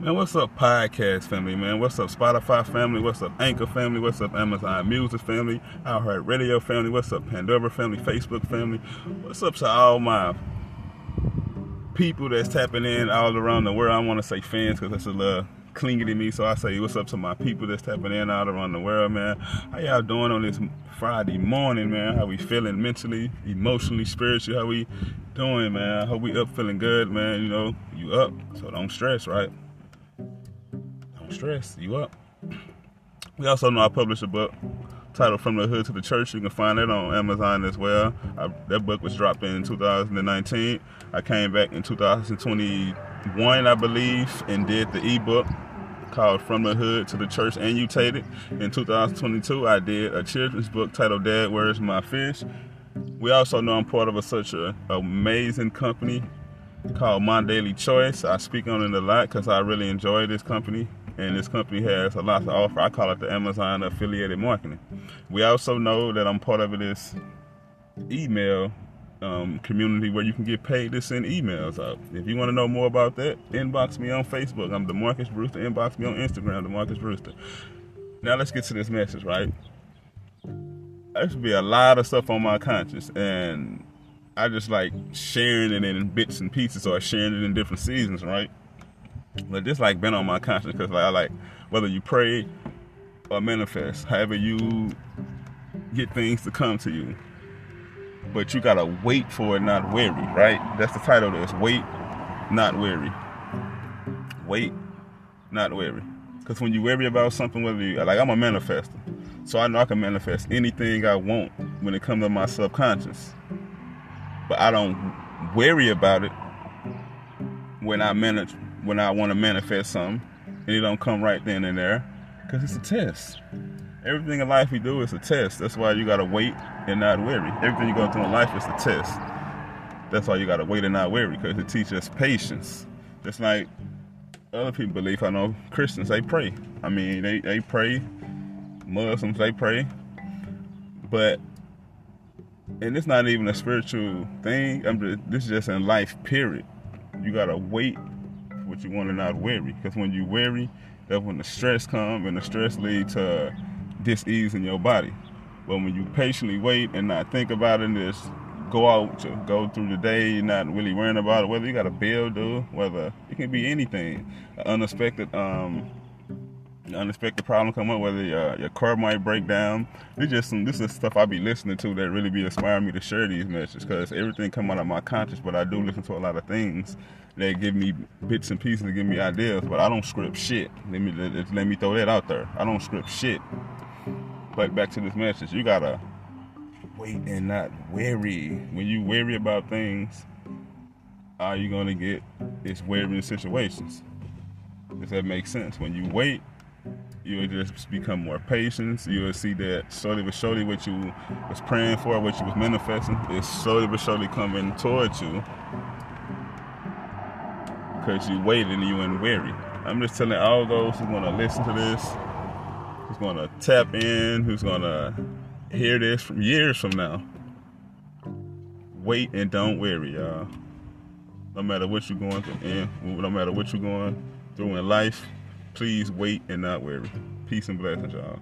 Man, what's up, podcast family, man? What's up, Spotify family? What's up, Anchor family? What's up, Amazon Music family? iHeart Radio family? What's up, Pandora family? Facebook family? What's up to all my people that's tapping in all around the world? I want to say fans because that's a little clingy to me, so I say what's up to my people that's tapping in all around the world, man. How y'all doing on this Friday morning, man? How we feeling mentally, emotionally, spiritually? How we doing, man? I hope we up feeling good, man. You know, you up, so don't stress, right? Stress. You up. We also know I published a book titled From the Hood to the Church. You can find it on Amazon as well. I, that book was dropped in 2019. I came back in 2021, I believe, and did the ebook called From the Hood to the Church Annotated. In 2022, I did a children's book titled Dad, Where's My Fish? We also know I'm part of a, such an amazing company called My Daily Choice. I speak on it a lot because I really enjoy this company and this company has a lot to offer. I call it the Amazon affiliated marketing. We also know that I'm part of this email um, community where you can get paid to send emails out. If you want to know more about that, inbox me on Facebook. I'm Demarcus Brewster. Inbox me on Instagram, Demarcus Brewster. Now let's get to this message, right? There should be a lot of stuff on my conscience, and I just like sharing it in bits and pieces or sharing it in different seasons, right? But this like been on my conscience because like I like whether you pray or manifest, however you get things to come to you. But you gotta wait for it, not weary, right? That's the title of this. Wait, not weary. Wait, not weary. Because when you worry about something, whether you like I'm a manifester. So I know I can manifest anything I want when it comes to my subconscious. But I don't worry about it when I manage when I want to manifest something, and it don't come right then and there, because it's a test. Everything in life we do is a test. That's why you gotta wait and not worry. Everything you go through in life is a test. That's why you gotta wait and not worry, because it teaches us patience. Just like other people believe. I know Christians they pray. I mean they, they pray. Muslims they pray. But and it's not even a spiritual thing. I'm just, this is just in life, period. You gotta wait for what you want to not worry. Because when you worry, that's when the stress comes, and the stress leads to dis-ease in your body. But when you patiently wait and not think about it and just go out to go through the day, not really worrying about it, whether you got a bill due, whether it can be anything, an unexpected um, unexpected problem come up, whether your, your car might break down. It's just some this is stuff I be listening to that really be inspiring me to share these messages because everything come out of my conscience, but I do listen to a lot of things that give me bits and pieces to give me ideas, but I don't script shit. Let me let, let me throw that out there. I don't script shit. But back to this message, you gotta wait and not worry. When you worry about things, are you gonna get is wearing situations? Does that make sense? When you wait, you'll just become more patient. You'll see that slowly but surely what you was praying for, what you was manifesting, is slowly but surely coming towards you because you waited and you were weary. I'm just telling all those who's gonna listen to this, who's gonna tap in, who's gonna hear this from years from now. Wait and don't worry, y'all. No matter what you're going through, and no matter what you're going through in life, please wait and not worry. Peace and blessings, y'all.